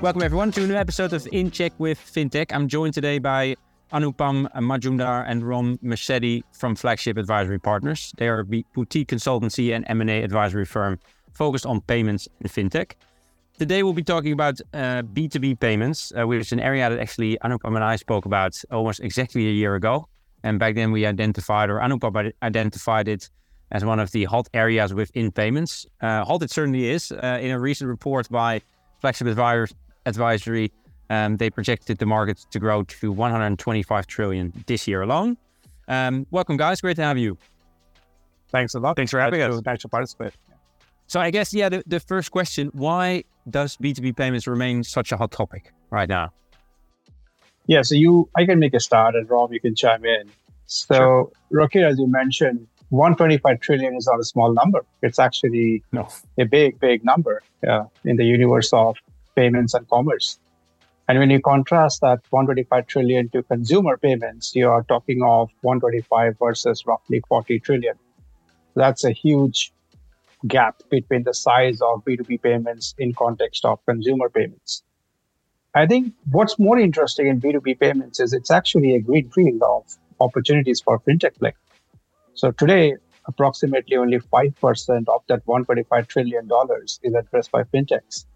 Welcome everyone to a new episode of In Check with FinTech. I'm joined today by Anupam Majumdar and Rom Mascetti from Flagship Advisory Partners. They are a boutique consultancy and M&A advisory firm focused on payments and FinTech. Today we'll be talking about uh, B2B payments, uh, which is an area that actually Anupam and I spoke about almost exactly a year ago. And back then we identified, or Anupam identified it as one of the hot areas within payments. Uh, hot it certainly is. Uh, in a recent report by Flagship Advisory, advisory, um, they projected the market to grow to 125 trillion this year alone. Um, welcome, guys. Great to have you. Thanks a lot. Thanks for having us. Thanks to participate. So I guess yeah, the, the first question: Why does B2B payments remain such a hot topic right now? Yeah, so you, I can make a start, and Rom, you can chime in. So, sure. Rocky, as you mentioned, 125 trillion is not a small number. It's actually no. a big, big number uh, in the universe of payments and commerce. And when you contrast that 125 trillion to consumer payments, you are talking of 125 versus roughly 40 trillion. That's a huge gap between the size of B2B payments in context of consumer payments. I think what's more interesting in B2B payments is it's actually a green field of opportunities for fintech play. So today, approximately only 5% of that $125 trillion is addressed by fintechs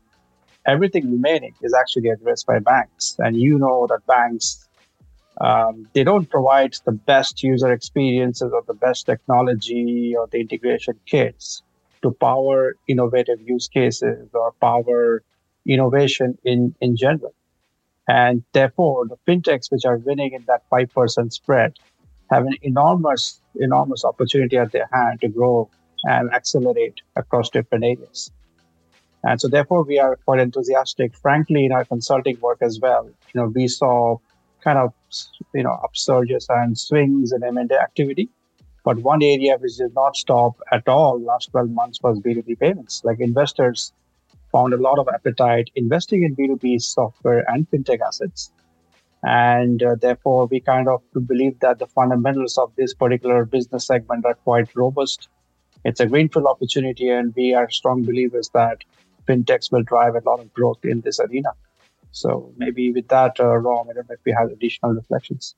everything remaining is actually addressed by banks. And you know that banks, um, they don't provide the best user experiences or the best technology or the integration kits to power innovative use cases or power innovation in, in general. And therefore, the fintechs which are winning in that 5% spread have an enormous, enormous opportunity at their hand to grow and accelerate across different areas. And so therefore we are quite enthusiastic. Frankly, in our consulting work as well, you know, we saw kind of, you know, upsurges and swings in M&A activity. But one area which did not stop at all last 12 months was B2B payments. Like investors found a lot of appetite investing in B2B software and fintech assets. And uh, therefore, we kind of believe that the fundamentals of this particular business segment are quite robust. It's a greenfield opportunity, and we are strong believers that fintechs will drive a lot of growth in this arena. So maybe with that, uh, Rom, I don't know if we have additional reflections.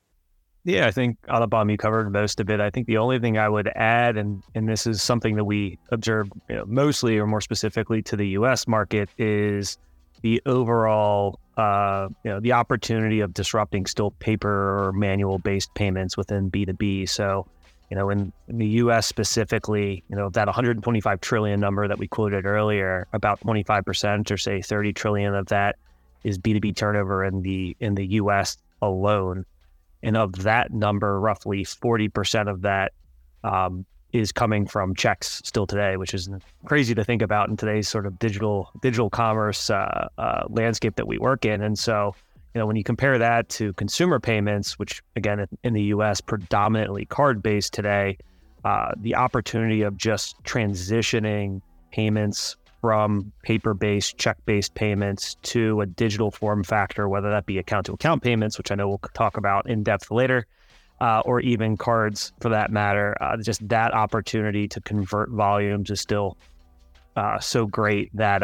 Yeah, I think Anupam covered most of it. I think the only thing I would add, and and this is something that we observe you know, mostly or more specifically to the U.S. market, is the overall, uh, you know, the opportunity of disrupting still paper or manual based payments within B2B. So you know, in, in, the U.S. specifically, you know, that 125 trillion number that we quoted earlier, about 25 percent, or say 30 trillion of that, is B2B turnover in the in the U.S. alone, and of that number, roughly 40 percent of that um, is coming from checks still today, which is crazy to think about in today's sort of digital digital commerce uh, uh, landscape that we work in, and so you know, when you compare that to consumer payments, which again in the U.S. predominantly card based today, uh, the opportunity of just transitioning payments from paper based, check based payments to a digital form factor, whether that be account to account payments, which I know we'll talk about in depth later, uh, or even cards for that matter, uh, just that opportunity to convert volumes is still uh, so great that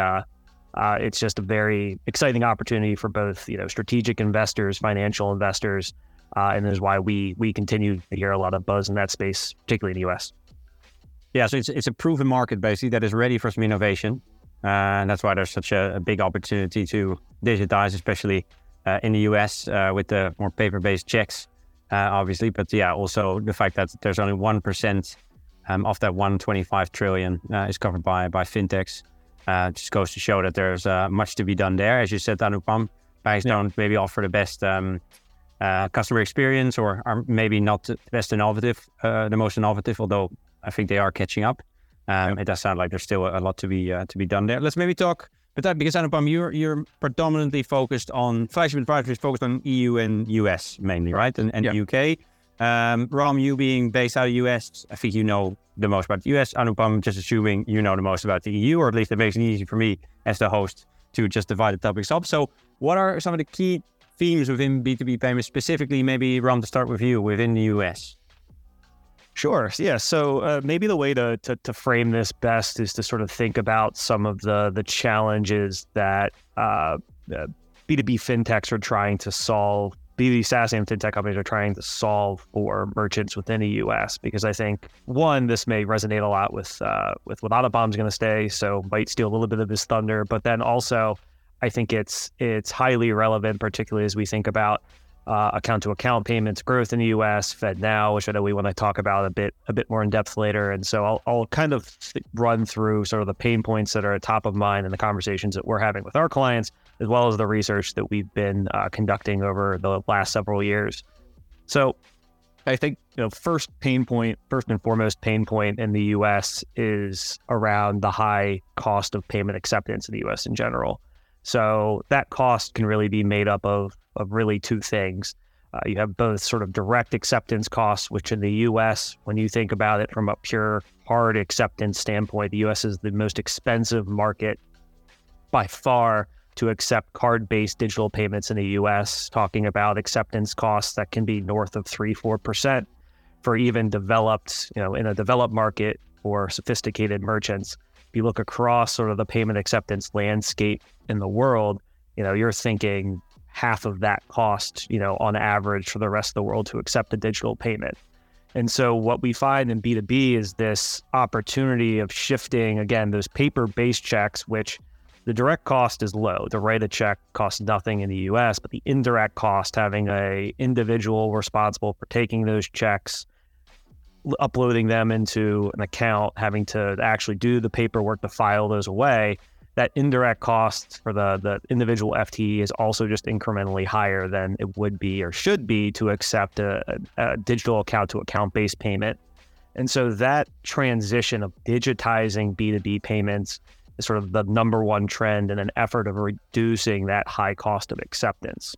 uh, it's just a very exciting opportunity for both you know strategic investors, financial investors, uh, and is why we we continue to hear a lot of buzz in that space, particularly in the U.S. Yeah, so it's it's a proven market basically that is ready for some innovation, uh, and that's why there's such a, a big opportunity to digitize, especially uh, in the U.S. Uh, with the more paper-based checks, uh, obviously. But yeah, also the fact that there's only one percent um, of that 125 trillion is covered by by fintechs. Uh, just goes to show that there's uh, much to be done there. As you said, Anupam, banks yeah. don't maybe offer the best um, uh, customer experience or are maybe not the best innovative, uh, the most innovative, although I think they are catching up. Um, yeah. It does sound like there's still a lot to be uh, to be done there. Let's maybe talk but that because Anupam, you're you're predominantly focused on flagship advisory is focused on EU and US mainly, right? And, and yeah. UK. Um, Rom, you being based out of US, I think you know the most about the US. Anupam, just assuming you know the most about the EU, or at least it makes it easy for me as the host to just divide the topics up. So, what are some of the key themes within B2B payments, specifically, maybe Rom, to start with you within the US? Sure. Yeah. So uh, maybe the way to, to, to frame this best is to sort of think about some of the the challenges that uh, uh, B2B fintechs are trying to solve, B2B SaaS and fintech companies are trying to solve for merchants within the US. Because I think, one, this may resonate a lot with, uh, with what Anupam's going to stay, so might steal a little bit of his thunder. But then also, I think it's it's highly relevant, particularly as we think about uh, account to account payments growth in the U.S. FedNow, which I know we want to talk about a bit a bit more in depth later. And so I'll I'll kind of run through sort of the pain points that are at top of mind in the conversations that we're having with our clients, as well as the research that we've been uh, conducting over the last several years. So I think you know first pain point, first and foremost pain point in the U.S. is around the high cost of payment acceptance in the U.S. in general. So that cost can really be made up of of really two things. Uh, you have both sort of direct acceptance costs, which in the US, when you think about it from a pure hard acceptance standpoint, the US is the most expensive market by far to accept card based digital payments in the US, talking about acceptance costs that can be north of three, 4% for even developed, you know, in a developed market or sophisticated merchants. If you look across sort of the payment acceptance landscape in the world, you know, you're thinking half of that cost, you know, on average for the rest of the world to accept a digital payment. And so what we find in B2B is this opportunity of shifting again those paper-based checks which the direct cost is low. To write a check costs nothing in the US, but the indirect cost having a individual responsible for taking those checks, uploading them into an account, having to actually do the paperwork to file those away, that indirect cost for the the individual FTE is also just incrementally higher than it would be or should be to accept a, a, digital account to account based payment. And so that transition of digitizing B2B payments is sort of the number one trend in an effort of reducing that high cost of acceptance.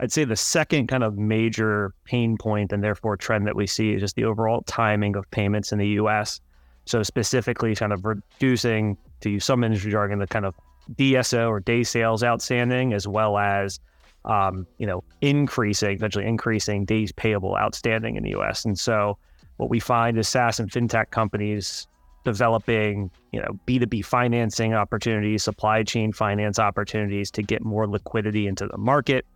I'd say the second kind of major pain point and therefore trend that we see is just the overall timing of payments in the US. So specifically kind of reducing to use some industry jargon, the kind of DSO or day sales outstanding, as well as um, you know increasing, eventually increasing days payable outstanding in the U.S. And so what we find is SaaS and fintech companies developing you know B2B financing opportunities, supply chain finance opportunities to get more liquidity into the market.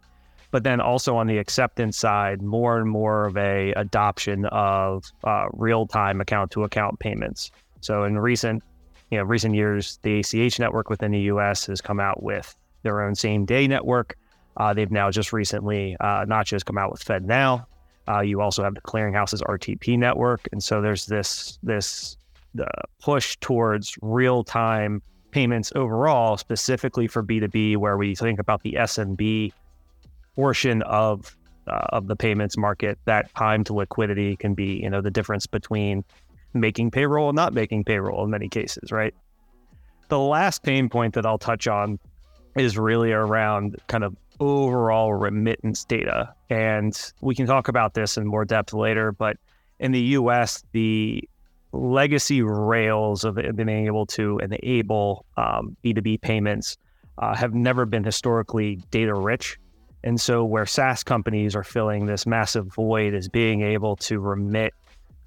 But then also on the acceptance side, more and more of a adoption of uh, real time account to account payments. So in recent you know, recent years, the ACH network within the US has come out with their own same day network. Uh, they've now just recently uh, not just come out with FedNow. Uh, you also have the clearinghouse's RTP network, and so there's this this push towards real time payments overall, specifically for B2B, where we think about the SMB portion of uh, of the payments market. That time to liquidity can be you know the difference between making payroll and not making payroll in many cases, right? The last pain point that I'll touch on is really around kind of overall remittance data. And we can talk about this in more depth later, but in the US, the legacy rails of being able to enable um, B2B payments uh, have never been historically data rich. And so, where SaaS companies are filling this massive void is being able to remit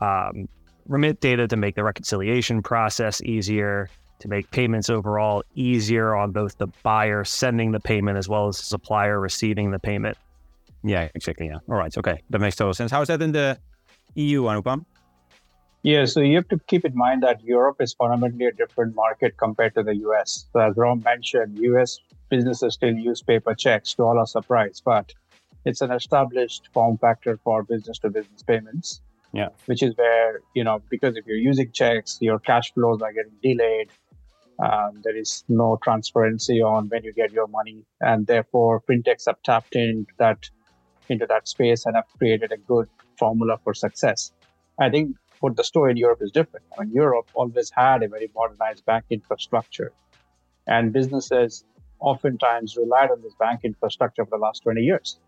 um, remit data to make the reconciliation process easier, to make payments overall easier on both the buyer sending the payment as well as the supplier receiving the payment. Yeah, exactly. Yeah. All right. Okay. That makes total sense. How is that in the EU, Anupam? Yeah, so you have to keep in mind that Europe is fundamentally a different market compared to the US. So as Rom mentioned, US businesses still use paper checks to all our surprise, but it's an established form factor for business to business payments. Yeah. Which is where, you know, because if you're using checks, your cash flows are getting delayed. Um, there is no transparency on when you get your money. And therefore, fintechs have tapped into that, into that space and have created a good formula for success. I think what the story in Europe is different. I mean, Europe always had a very modernized bank infrastructure, and businesses oftentimes relied on this bank infrastructure for the last 20 years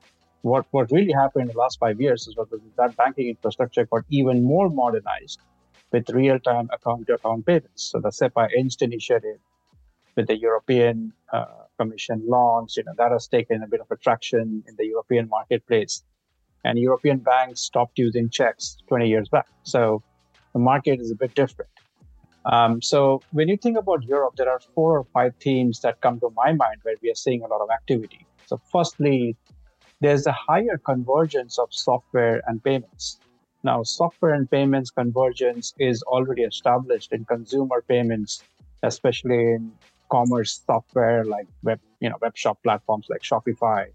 what what really happened in the last five years is that that banking infrastructure got even more modernized with real-time account-to-account payments. So the SEPA Inst initiative with the European uh, Commission launch, you know, that has taken a bit of attraction in the European marketplace. And European banks stopped using checks 20 years back. So the market is a bit different. Um, so when you think about Europe, there are four or five themes that come to my mind where we are seeing a lot of activity. So firstly, there's a higher convergence of software and payments. Now, software and payments convergence is already established in consumer payments, especially in commerce software like web, you know, web shop platforms like Shopify,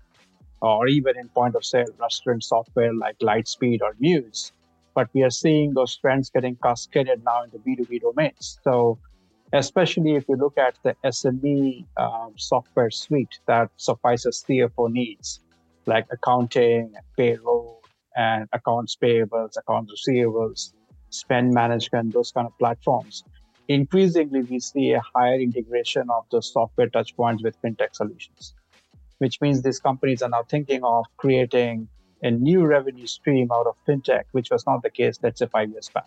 or even in point of sale restaurant software like Lightspeed or Muse. But we are seeing those trends getting cascaded now into B2B domains. So, especially if you look at the SME um, software suite that suffices CFO needs, like accounting and payroll and accounts payables, accounts receivables, spend management, those kind of platforms. Increasingly, we see a higher integration of the software touchpoints with fintech solutions, which means these companies are now thinking of creating a new revenue stream out of fintech, which was not the case, let's say, five years back.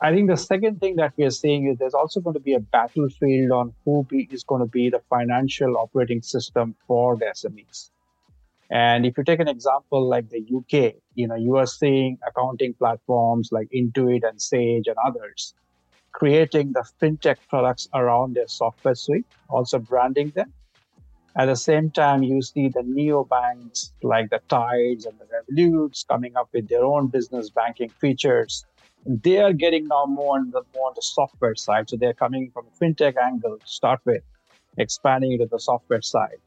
I think the second thing that we are seeing is there's also going to be a battlefield on who be, is going to be the financial operating system for the SMEs. And if you take an example like the UK, you know, you are seeing accounting platforms like Intuit and Sage and others creating the fintech products around their software suite, also branding them. At the same time, you see the neobanks like the Tides and the Revoluts coming up with their own business banking features. They are getting now more the more on the software side. So they're coming from a fintech angle to start with, expanding to the software side.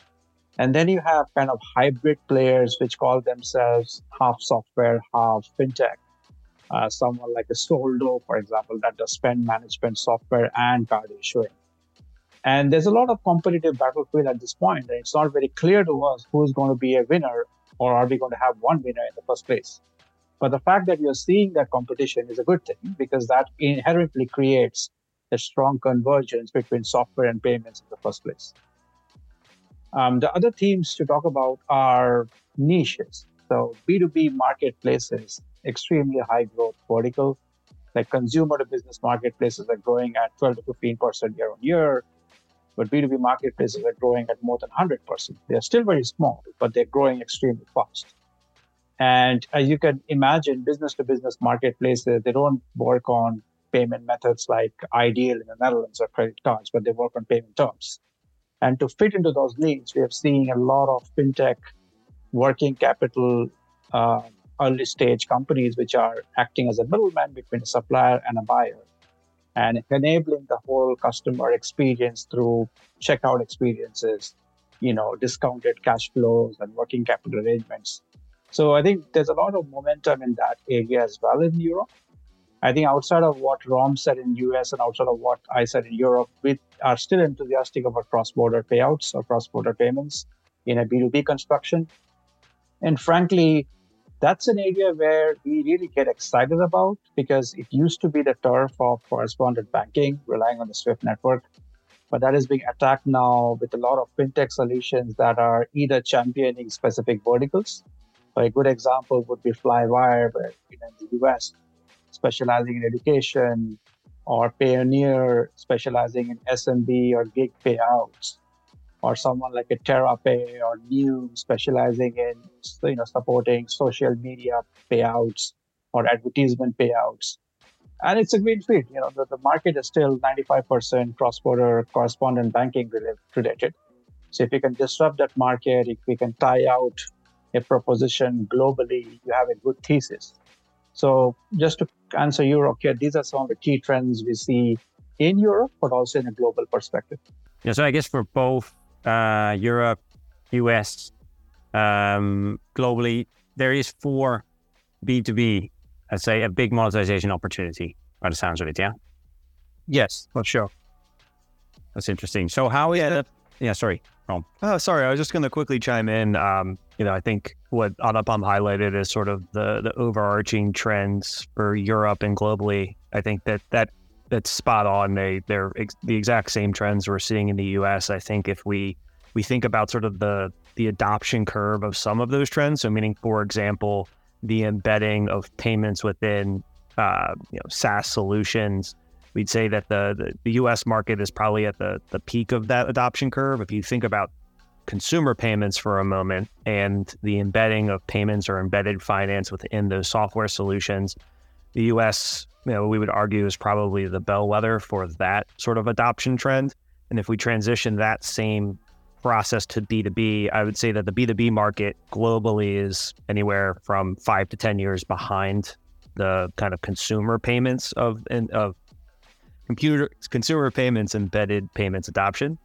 And then you have kind of hybrid players which call themselves half software, half fintech. Uh, someone like a Soldo, for example, that does spend management software and card issuing. And there's a lot of competitive battlefield at this point, and it's not very clear to us who's going to be a winner or are we going to have one winner in the first place. But the fact that you're seeing that competition is a good thing because that inherently creates a strong convergence between software and payments in the first place. Um, the other themes to talk about are niches. So B2B marketplaces, extremely high growth vertical, like consumer to business marketplaces are growing at 12 to 15% year on year. But B2B marketplaces are growing at more than 100%. They're still very small, but they're growing extremely fast. And as you can imagine, business to business marketplaces, they don't work on payment methods like iDEAL in the Netherlands or credit cards, but they work on payment terms. And to fit into those needs, we have seen a lot of fintech working capital uh, early stage companies which are acting as a middleman between a supplier and a buyer and enabling the whole customer experience through checkout experiences, you know, discounted cash flows and working capital arrangements. So I think there's a lot of momentum in that area as well in Europe. I think outside of what Rom said in US and outside of what I said in Europe, we are still enthusiastic about cross-border payouts or cross-border payments in a B2B construction. And frankly, that's an area where we really get excited about because it used to be the turf of correspondent banking, relying on the SWIFT network. But that is being attacked now with a lot of fintech solutions that are either championing specific verticals. A good example would be Flywire, where in the US, specializing in education, or Payoneer specializing in SMB or gig payouts, or someone like a TerraPay or Nium specializing in you know supporting social media payouts or advertisement payouts. And it's a green field. You know, the, the market is still 95% cross-border correspondent banking related. So if we can disrupt that market, if we can tie out a proposition globally, you have a good thesis. So just to answer Europe here, these are some of the key trends we see in Europe, but also in a global perspective. Yeah, so I guess for both uh, Europe, US, um, globally, there is for B2B, let's say, a big monetization opportunity by the sounds of it, yeah? Yes, for sure. That's interesting. So how is yeah. Yeah, sorry. Oh, sorry. I was just going to quickly chime in. Um, you know, I think what Anupam highlighted is sort of the the overarching trends for Europe and globally. I think that that that's spot on. They they're ex- the exact same trends we're seeing in the U.S. I think if we we think about sort of the the adoption curve of some of those trends. So, meaning, for example, the embedding of payments within uh, you know SaaS solutions we'd say that the, the, the US market is probably at the, the peak of that adoption curve. If you think about consumer payments for a moment and the embedding of payments or embedded finance within those software solutions, the US you know, we would argue is probably the bellwether for that sort of adoption trend. And if we transition that same process to B2B, I would say that the B2B market globally is anywhere from five to 10 years behind the kind of consumer payments of, of computer consumer payments, embedded payments adoption.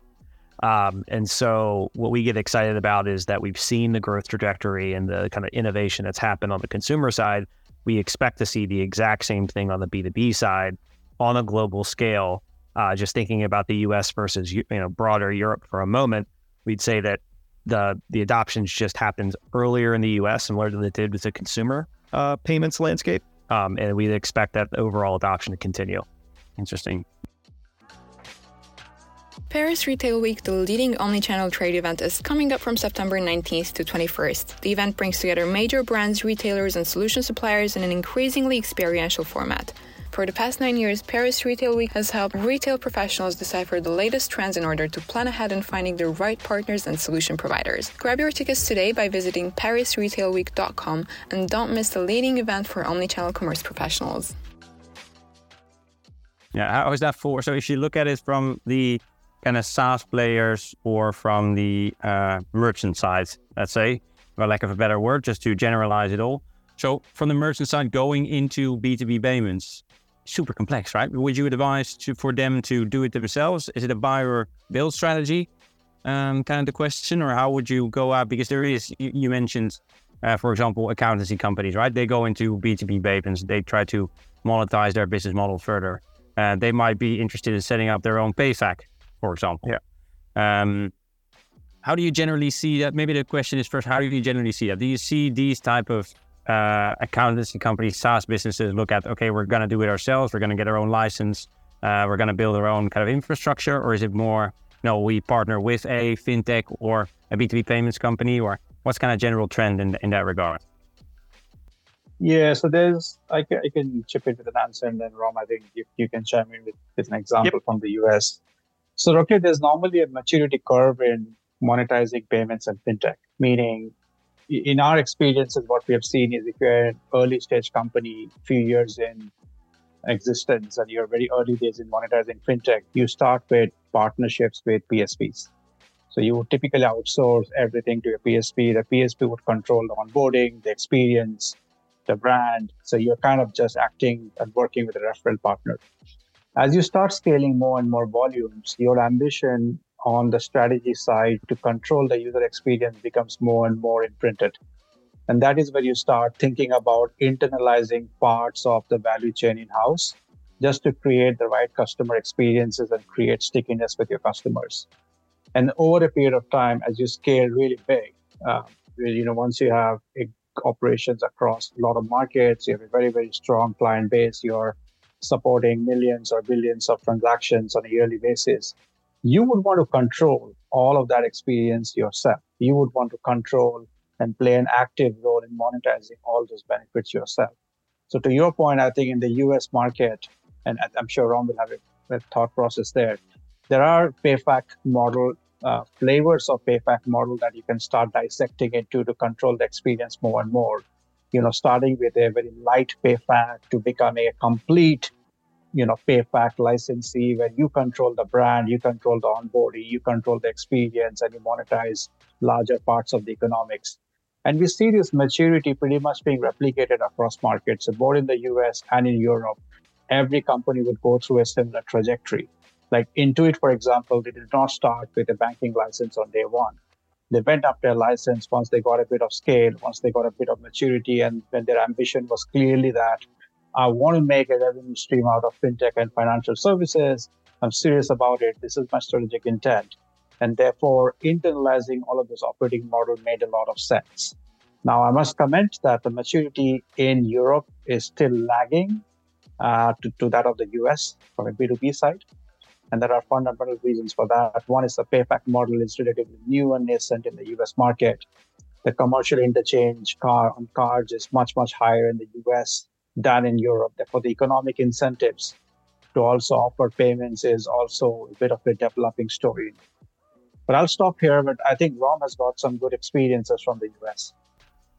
Um, and so what we get excited about is that we've seen the growth trajectory and the kind of innovation that's happened on the consumer side. We expect to see the exact same thing on the B2B side on a global scale. Uh, just thinking about the U.S. versus you know broader Europe for a moment, we'd say that the the adoptions just happened earlier in the U.S. and than it did with the consumer uh, payments landscape, um, and we'd expect that overall adoption to continue. Interesting. Paris Retail Week, the leading omnichannel trade event, is coming up from September 19th to 21st. The event brings together major brands, retailers, and solution suppliers in an increasingly experiential format. For the past nine years, Paris Retail Week has helped retail professionals decipher the latest trends in order to plan ahead in finding the right partners and solution providers. Grab your tickets today by visiting parisretailweek.com and don't miss the leading event for omnichannel commerce professionals. Yeah, how is that for? So if you look at it from the kind of SaaS players or from the uh, merchant side, let's say, for lack of a better word, just to generalize it all. So from the merchant side, going into B2B payments, super complex, right? Would you advise to, for them to do it themselves? Is it a buy or build strategy? Um, kind of the question, or how would you go out? Because there is, you, you mentioned, uh, for example, accountancy companies, right? They go into B2B payments, they try to monetize their business model further. Uh, they might be interested in setting up their own PayFac, for example. Yeah. Um, how do you generally see that? Maybe the question is first, how do you generally see that? Do you see these type of uh, accountancy companies, SaaS businesses look at, okay, we're going to do it ourselves. We're going to get our own license. Uh, we're going to build our own kind of infrastructure. Or is it more, no, we partner with a fintech or a B2B payments company? Or what's kind of general trend in, in that regard? Yeah, so there's, I can, I can chip in with an answer and then Rom, I think you, you can chime in with, with an example yep. from the US. So, okay, there's normally a maturity curve in monetizing payments and fintech, meaning in our experiences, what we have seen is if you're an early stage company, few years in existence, and you're very early days in monetizing fintech, you start with partnerships with PSPs. So you would typically outsource everything to a PSP. The PSP would control the onboarding, the experience, the brand. So you're kind of just acting and working with a referral partner. As you start scaling more and more volumes, your ambition on the strategy side to control the user experience becomes more and more imprinted. And that is where you start thinking about internalizing parts of the value chain in house just to create the right customer experiences and create stickiness with your customers. And over a period of time, as you scale really big, uh, you know, once you have operations across a lot of markets, you have a very, very strong client base, you're supporting millions or billions of transactions on a yearly basis you would want to control all of that experience yourself. You would want to control and play an active role in monetizing all those benefits yourself. So, to your point, I think in the US market, and I'm sure Rom will have a, thought process there, there are PayFac model uh, flavors of PayFac model that you can start dissecting into to control the experience more and more. You know, starting with a very light PayFac to become a complete you know PayFac licensee where you control the brand, you control the onboarding, you control the experience, and you monetize larger parts of the economics. And we see this maturity pretty much being replicated across markets, so both in the US and in Europe. Every company would go through a similar trajectory. Like Intuit, for example, they did not start with a banking license on day one. They went up their license once they got a bit of scale, once they got a bit of maturity, and when their ambition was clearly that I want to make a revenue stream out of fintech and financial services. I'm serious about it. This is my strategic intent. And therefore, internalizing all of this operating model made a lot of sense. Now, I must comment that the maturity in Europe is still lagging uh, to, to that of the US from a B2B side. And there are fundamental reasons for that. One is the PayFac model is relatively new and nascent in the US market. The commercial interchange car on cards is much, much higher in the US than in Europe. Therefore, the economic incentives to also offer payments is also a bit of a developing story. But I'll stop here. But I think Rom has got some good experiences from the US.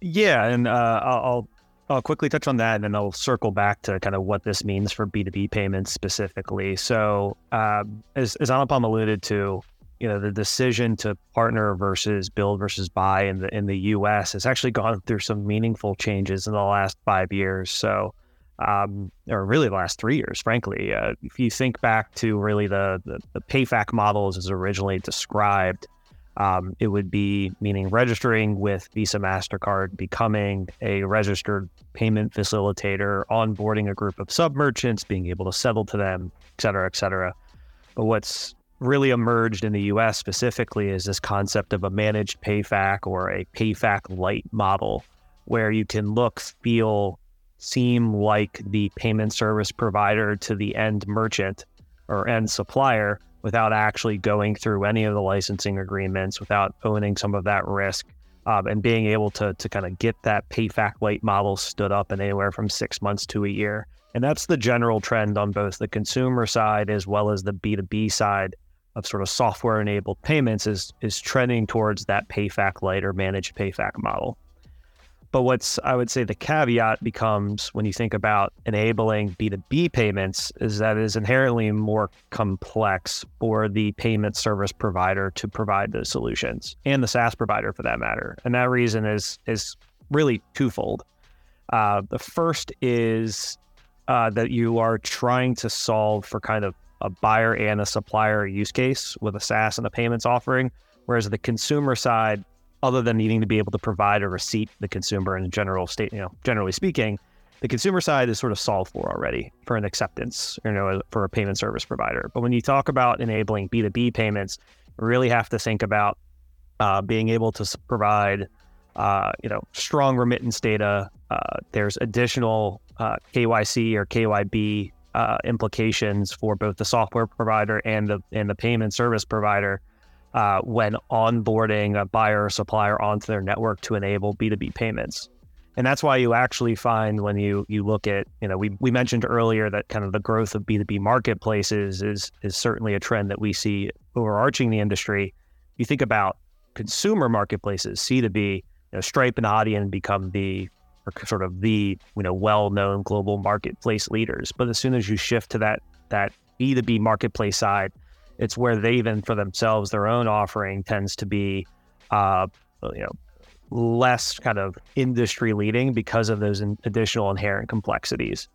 Yeah, and uh, I'll I'll quickly touch on that, and then I'll circle back to kind of what this means for B two B payments specifically. So, um, as as Anupam alluded to, you know, the decision to partner versus build versus buy in the in the U.S. has actually gone through some meaningful changes in the last five years. So, um, or really the last three years, frankly. Uh, if you think back to really the, the, the PayFac models as originally described, um, it would be meaning registering with Visa MasterCard, becoming a registered payment facilitator, onboarding a group of sub merchants, being able to settle to them, et cetera, et cetera. But what's really emerged in the US specifically is this concept of a managed PayFac or a PayFac light model, where you can look, feel, seem like the payment service provider to the end merchant or end supplier without actually going through any of the licensing agreements, without owning some of that risk, um, and being able to to kind of get that PayFac light model stood up in anywhere from six months to a year. And that's the general trend on both the consumer side as well as the B2B side of sort of software enabled payments is is trending towards that PayFac light or managed PayFac model. But what's I would say the caveat becomes when you think about enabling B2B payments is that it is inherently more complex for the payment service provider to provide those solutions and the SaaS provider for that matter. And that reason is is really twofold. Uh, the first is uh, that you are trying to solve for kind of a buyer and a supplier use case with a SaaS and a payments offering, whereas the consumer side other than needing to be able to provide a receipt the consumer in general state, you know, generally speaking, the consumer side is sort of solved for already for an acceptance, you know, for a payment service provider. But when you talk about enabling B2B payments, you really have to think about uh, being able to provide, uh, you know, strong remittance data. Uh, there's additional uh, KYC or KYB uh, implications for both the software provider and the and the payment service provider uh, when onboarding a buyer or supplier onto their network to enable B2B payments. And that's why you actually find when you you look at, you know, we, we mentioned earlier that kind of the growth of B2B marketplaces is is certainly a trend that we see overarching the industry. You think about consumer marketplaces, C2B, you know, Stripe and Adyen become the sort of the you know well-known global marketplace leaders. But as soon as you shift to that that B2B marketplace side, it's where they even for themselves, their own offering tends to be, uh, you know, less kind of industry leading because of those in additional inherent complexities.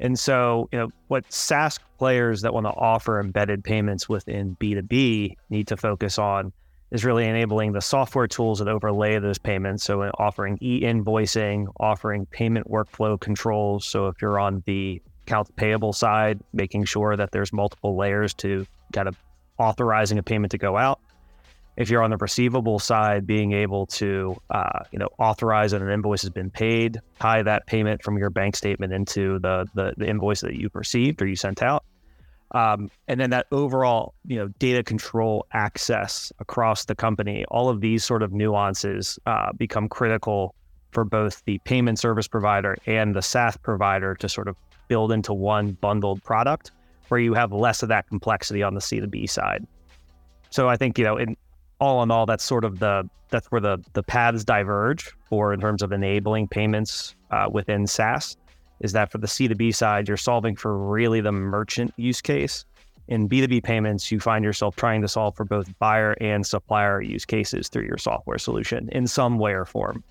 And so, you know, what SaaS players that want to offer embedded payments within B2B need to focus on is really enabling the software tools that overlay those payments. So, offering e invoicing, offering payment workflow controls. So, if you're on the accounts payable side, making sure that there's multiple layers to kind of authorizing a payment to go out. If you're on the receivable side, being able to, uh, you know, authorize that an invoice has been paid, tie that payment from your bank statement into the the, the invoice that you've received or you sent out, um, and then that overall, you know, data control access across the company. All of these sort of nuances uh, become critical for both the payment service provider and the SaaS provider to sort of build into one bundled product where you have less of that complexity on the C2B side. So I think, you know, in all in all, that's sort of the that's where the the paths diverge for in terms of enabling payments uh, within SaaS. Is that for the C2B side, you're solving for really the merchant use case. In B2B payments, you find yourself trying to solve for both buyer and supplier use cases through your software solution in some way or form.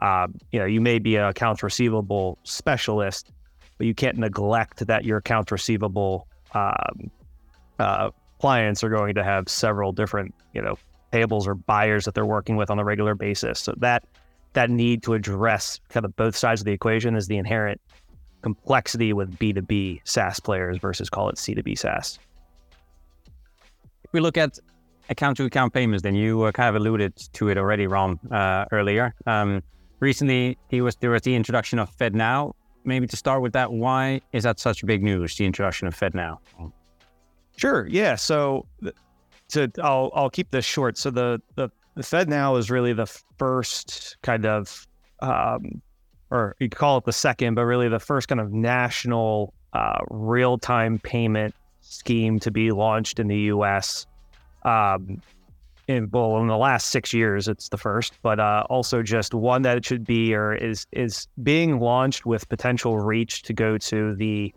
Uh, you know, you may be an accounts receivable specialist, but you can't neglect that your accounts receivable um, uh, clients are going to have several different, you know, payables or buyers that they're working with on a regular basis. So that that need to address kind of both sides of the equation is the inherent complexity with B2B SaaS players versus call it C2B SaaS. If we look at account to account payments, then you uh, kind of alluded to it already, Rom, uh, earlier. Um, recently, he was there was the introduction of FedNow maybe to start with that, why is that such big news? The introduction of FedNow. Sure. Yeah. So, to I'll I'll keep this short. So the the, the FedNow is really the first kind of, um, or you call it the second, but really the first kind of national uh, real time payment scheme to be launched in the U.S. Um, in well in the last six years it's the first, but uh, also just one that it should be or is is being launched with potential reach to go to the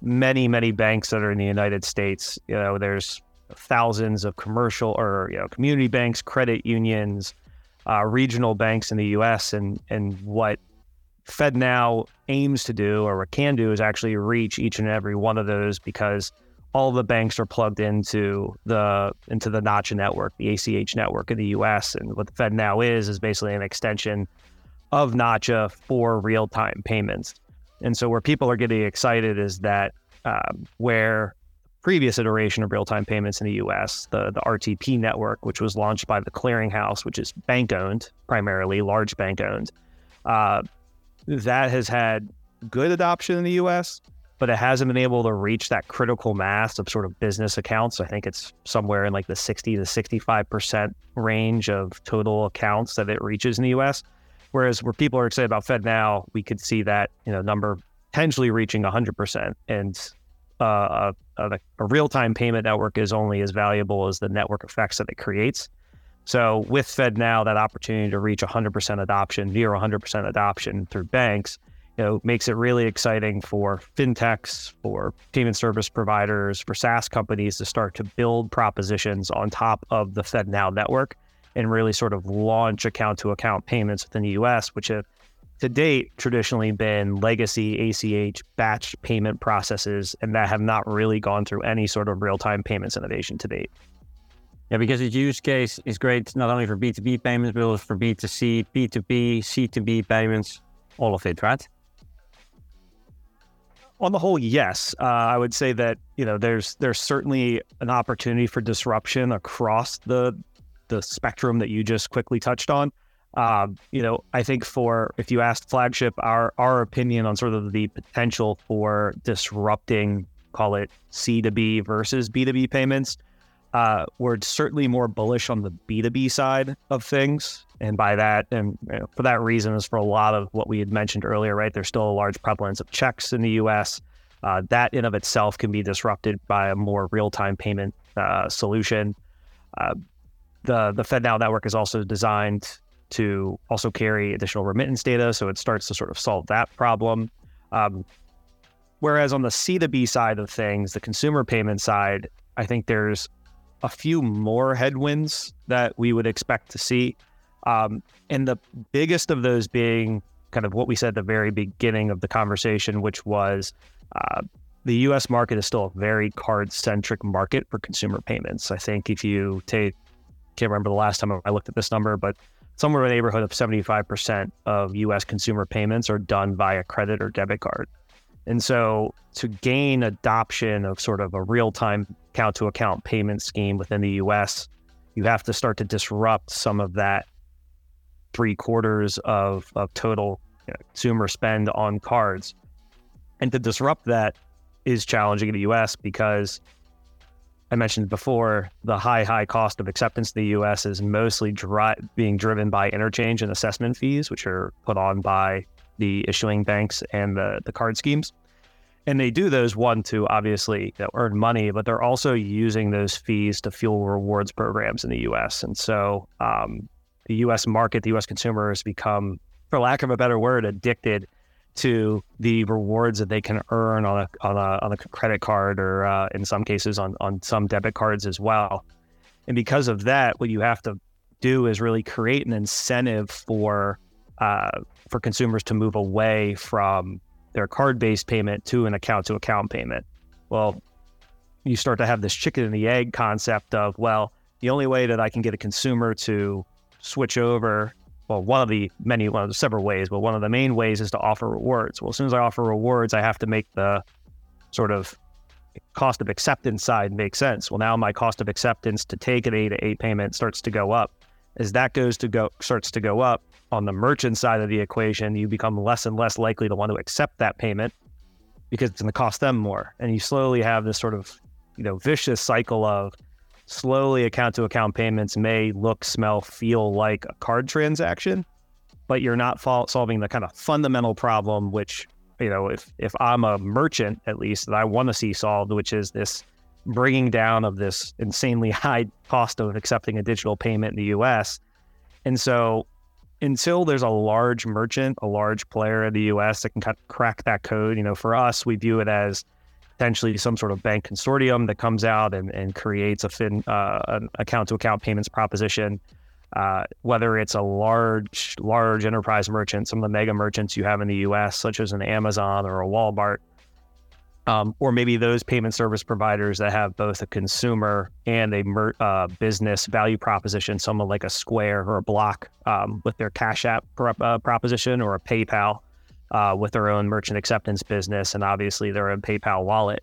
many many banks that are in the United States. You know, there's thousands of commercial or you know community banks, credit unions, uh, regional banks in the U.S. and and what FedNow aims to do or can do is actually reach each and every one of those because all the banks are plugged into the into the Nacha network, the ACH network in the U.S. And what the FedNow is is basically an extension of Nacha for real time payments. And so where people are getting excited is that um, where previous iteration of real time payments in the U.S., the the RTP network, which was launched by the clearinghouse, which is bank owned primarily, large bank owned, uh, that has had good adoption in the U.S but it hasn't been able to reach that critical mass of sort of business accounts. I think it's somewhere in like the 60 to 65% range of total accounts that it reaches in the US. Whereas where people are excited about FedNow, we could see that, you know, number potentially reaching 100%. And uh, a, a real-time payment network is only as valuable as the network effects that it creates. So with FedNow, that opportunity to reach 100% adoption, near 100% adoption through banks – you know, makes it really exciting for fintechs, for payment service providers, for SaaS companies to start to build propositions on top of the FedNow network and really sort of launch account to account payments within the US, which have to date traditionally been legacy ACH batch payment processes and that have not really gone through any sort of real time payments innovation to date. Yeah, because its use case is great not only for B2B payments, but also for B2C, P2P, C2B payments, all of it, right? on the whole, yes. Uh, I would say that you know there's there's certainly an opportunity for disruption across the the spectrum that you just quickly touched on. Um, you know, I think for if you asked flagship our our opinion on sort of the potential for disrupting, call it C to B versus B to B payments, uh, we're certainly more bullish on the B two B side of things. And by that, and you know, for that reason, is for a lot of what we had mentioned earlier, right? There's still a large prevalence of checks in the US. Uh, that in of itself can be disrupted by a more real-time payment uh, solution. Uh, the the FedNow network is also designed to also carry additional remittance data, so it starts to sort of solve that problem. Um, whereas on the C to B side of things, the consumer payment side, I think there's a few more headwinds that we would expect to see. Um, and the biggest of those being kind of what we said at the very beginning of the conversation, which was uh, the US market is still a very card centric market for consumer payments. I think if you take, can't remember the last time I looked at this number, but somewhere in the neighborhood of 75% of US consumer payments are done via credit or debit card. And so to gain adoption of sort of a real time account to account payment scheme within the US, you have to start to disrupt some of that three quarters of, of total you know, consumer spend on cards. And to disrupt that is challenging in the US because I mentioned before the high, high cost of acceptance in the US is mostly dri- being driven by interchange and assessment fees, which are put on by the issuing banks and the, the card schemes. And they do those one to obviously you know, earn money, but they're also using those fees to fuel rewards programs in the US. And so um, the U.S. market, the U.S. consumer has become, for lack of a better word, addicted to the rewards that they can earn on a on a on a credit card or uh, in some cases on on some debit cards as well. And because of that, what you have to do is really create an incentive for uh, for consumers to move away from their card based payment to an account to account payment. Well, you start to have this chicken and the egg concept of well, the only way that I can get a consumer to switch over. Well, one of the many, one of the several ways, but one of the main ways is to offer rewards. Well, as soon as I offer rewards, I have to make the sort of cost of acceptance side make sense. Well, now my cost of acceptance to take an A to A payment starts to go up. As that goes to go starts to go up on the merchant side of the equation, you become less and less likely to want to accept that payment because it's going to cost them more. And you slowly have this sort of, you know, vicious cycle of slowly account to account payments may look, smell, feel like a card transaction, but you're not solving the kind of fundamental problem, which, you know, if, if I'm a merchant, at least that I want to see solved, which is this bringing down of this insanely high cost of accepting a digital payment in the US. And so until there's a large merchant, a large player in the US that can kind of crack that code, you know, for us, we view it as potentially some sort of bank consortium that comes out and, and creates a fin uh, an account to account payments proposition. Uh, whether it's a large, large enterprise merchant, some of the mega merchants you have in the US, such as an Amazon or a Walmart, um, or maybe those payment service providers that have both a consumer and a mer- uh, business value proposition, someone like a Square or a Block um, with their Cash App pro- uh, proposition, or a PayPal uh, with their own merchant acceptance business, and obviously their own PayPal wallet.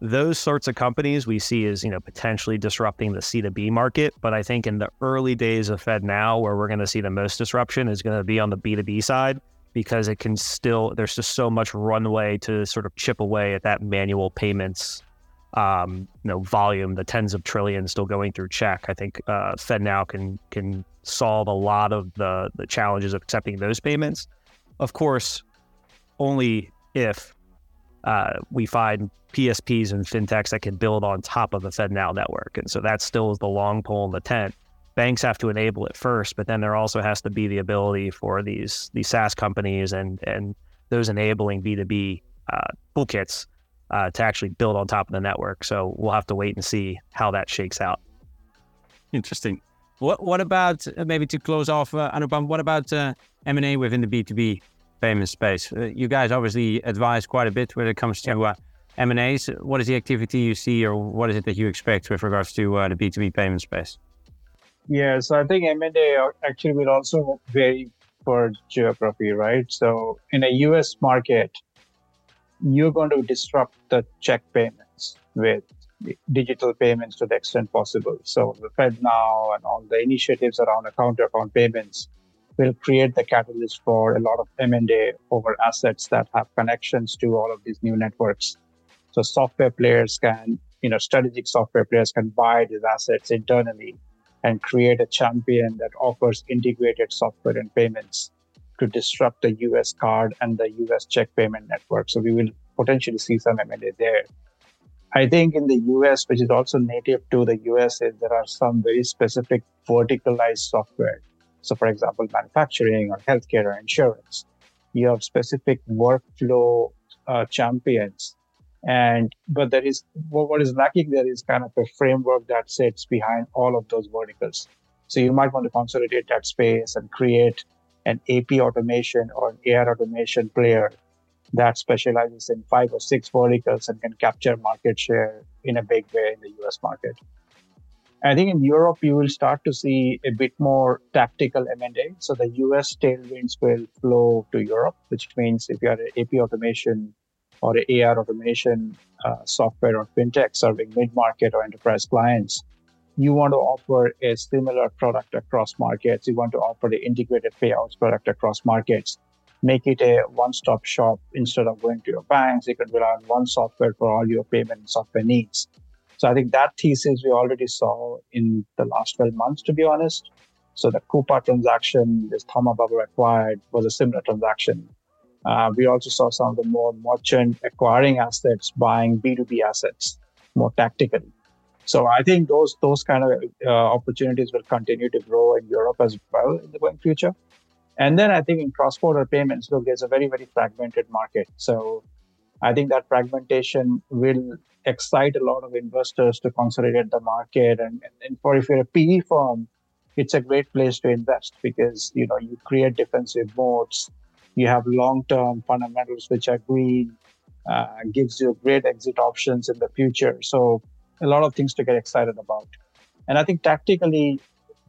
Those sorts of companies we see as you know potentially disrupting the C2B market, but I think in the early days of FedNow, where we're going to see the most disruption is going to be on the B2B side because it can still there's just so much runway to sort of chip away at that manual payments um, you know volume the tens of trillions still going through check. I think uh, FedNow can can solve a lot of the the challenges of accepting those payments. Of course only if uh, we find PSPs and fintechs that can build on top of the FedNow network. And so that still is the long pole in the tent banks have to enable it first, but then there also has to be the ability for these these SaaS companies and and those enabling B two B uh, toolkits uh, to actually build on top of the network. So we'll have to wait and see how that shakes out. Interesting. What what about uh, maybe to close off, uh, Anupam? What about uh, M and A within the B two B payment space? Uh, you guys obviously advise quite a bit when it comes to uh, M and A's. What is the activity you see, or what is it that you expect with regards to the B two B payment space? Yeah, so I think M&A actually will also vary for geography, right? So in a US market, you're going to disrupt the check payments with digital payments to the extent possible. So the FedNow and all the initiatives around account to account payments will create the catalyst for a lot of M&A over assets that have connections to all of these new networks. So software players can, you know, strategic software players can buy these assets internally and create a champion that offers integrated software and payments to disrupt the US card and the US check payment network. So we will potentially see some M&A there. I think in the US, which is also native to the US, there are some very specific verticalized software. So, for example, manufacturing or healthcare or insurance, you have specific workflow uh, champions and but there is what is lacking there is kind of a framework that sits behind all of those verticals so you might want to consolidate that space and create an ap automation or an ar automation player that specializes in five or six verticals and can capture market share in a big way in the us market I think in Europe, you will start to see a bit more tactical M&A. So the US tailwinds will flow to Europe, which means if you are an AP automation or AR automation uh, software or fintech serving mid-market or enterprise clients, you want to offer a similar product across markets. You want to offer the integrated payouts product across markets. Make it a one-stop shop instead of going to your banks. You can rely on one software for all your payment software needs. So I think that thesis we already saw in the last 12 months, to be honest. So the Coupa transaction, this Thoma Bravo acquired, was a similar transaction. Uh, we also saw some of the more merchant acquiring assets buying B2B assets more tactically. So I think those those kind of uh, opportunities will continue to grow in Europe as well in the going future. And then I think in cross-border payments, look, there's a very very fragmented market. So I think that fragmentation will excite a lot of investors to consolidate the market. And, and for if you're a PE firm, it's a great place to invest because you know you create defensive moats you have long-term fundamentals which are green, uh, gives you great exit options in the future. So a lot of things to get excited about. And I think tactically,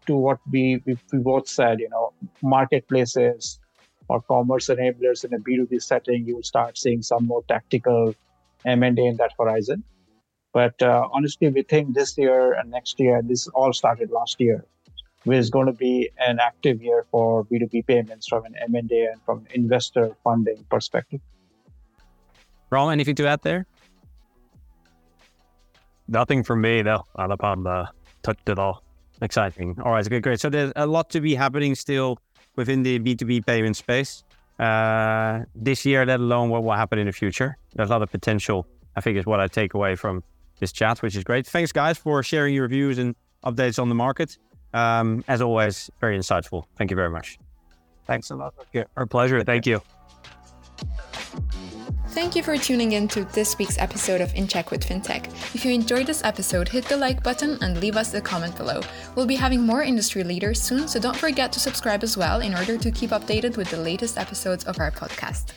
to what we, we, we both said, you know, marketplaces or commerce enablers in a B2B setting, you will start seeing some more tactical M&A in that horizon. But uh, honestly, we think this year and next year, this all started last year, is going to be an active year for B2B payments from an M&A and from investor funding perspective. Rom, anything to add there? Nothing from me, no. Anupam uh, touched it all. Exciting. All right, okay, great. So there's a lot to be happening still within the B2B payment space uh, this year, let alone what will happen in the future. There's a lot of potential, I think, is what I take away from this chat, which is great. Thanks, guys, for sharing your views and updates on the market. Um, as always, very insightful. Thank you very much. Thanks a lot. Our pleasure. Thank you. Thank you for tuning in to this week's episode of In Check with FinTech. If you enjoyed this episode, hit the like button and leave us a comment below. We'll be having more industry leaders soon, so don't forget to subscribe as well in order to keep updated with the latest episodes of our podcast.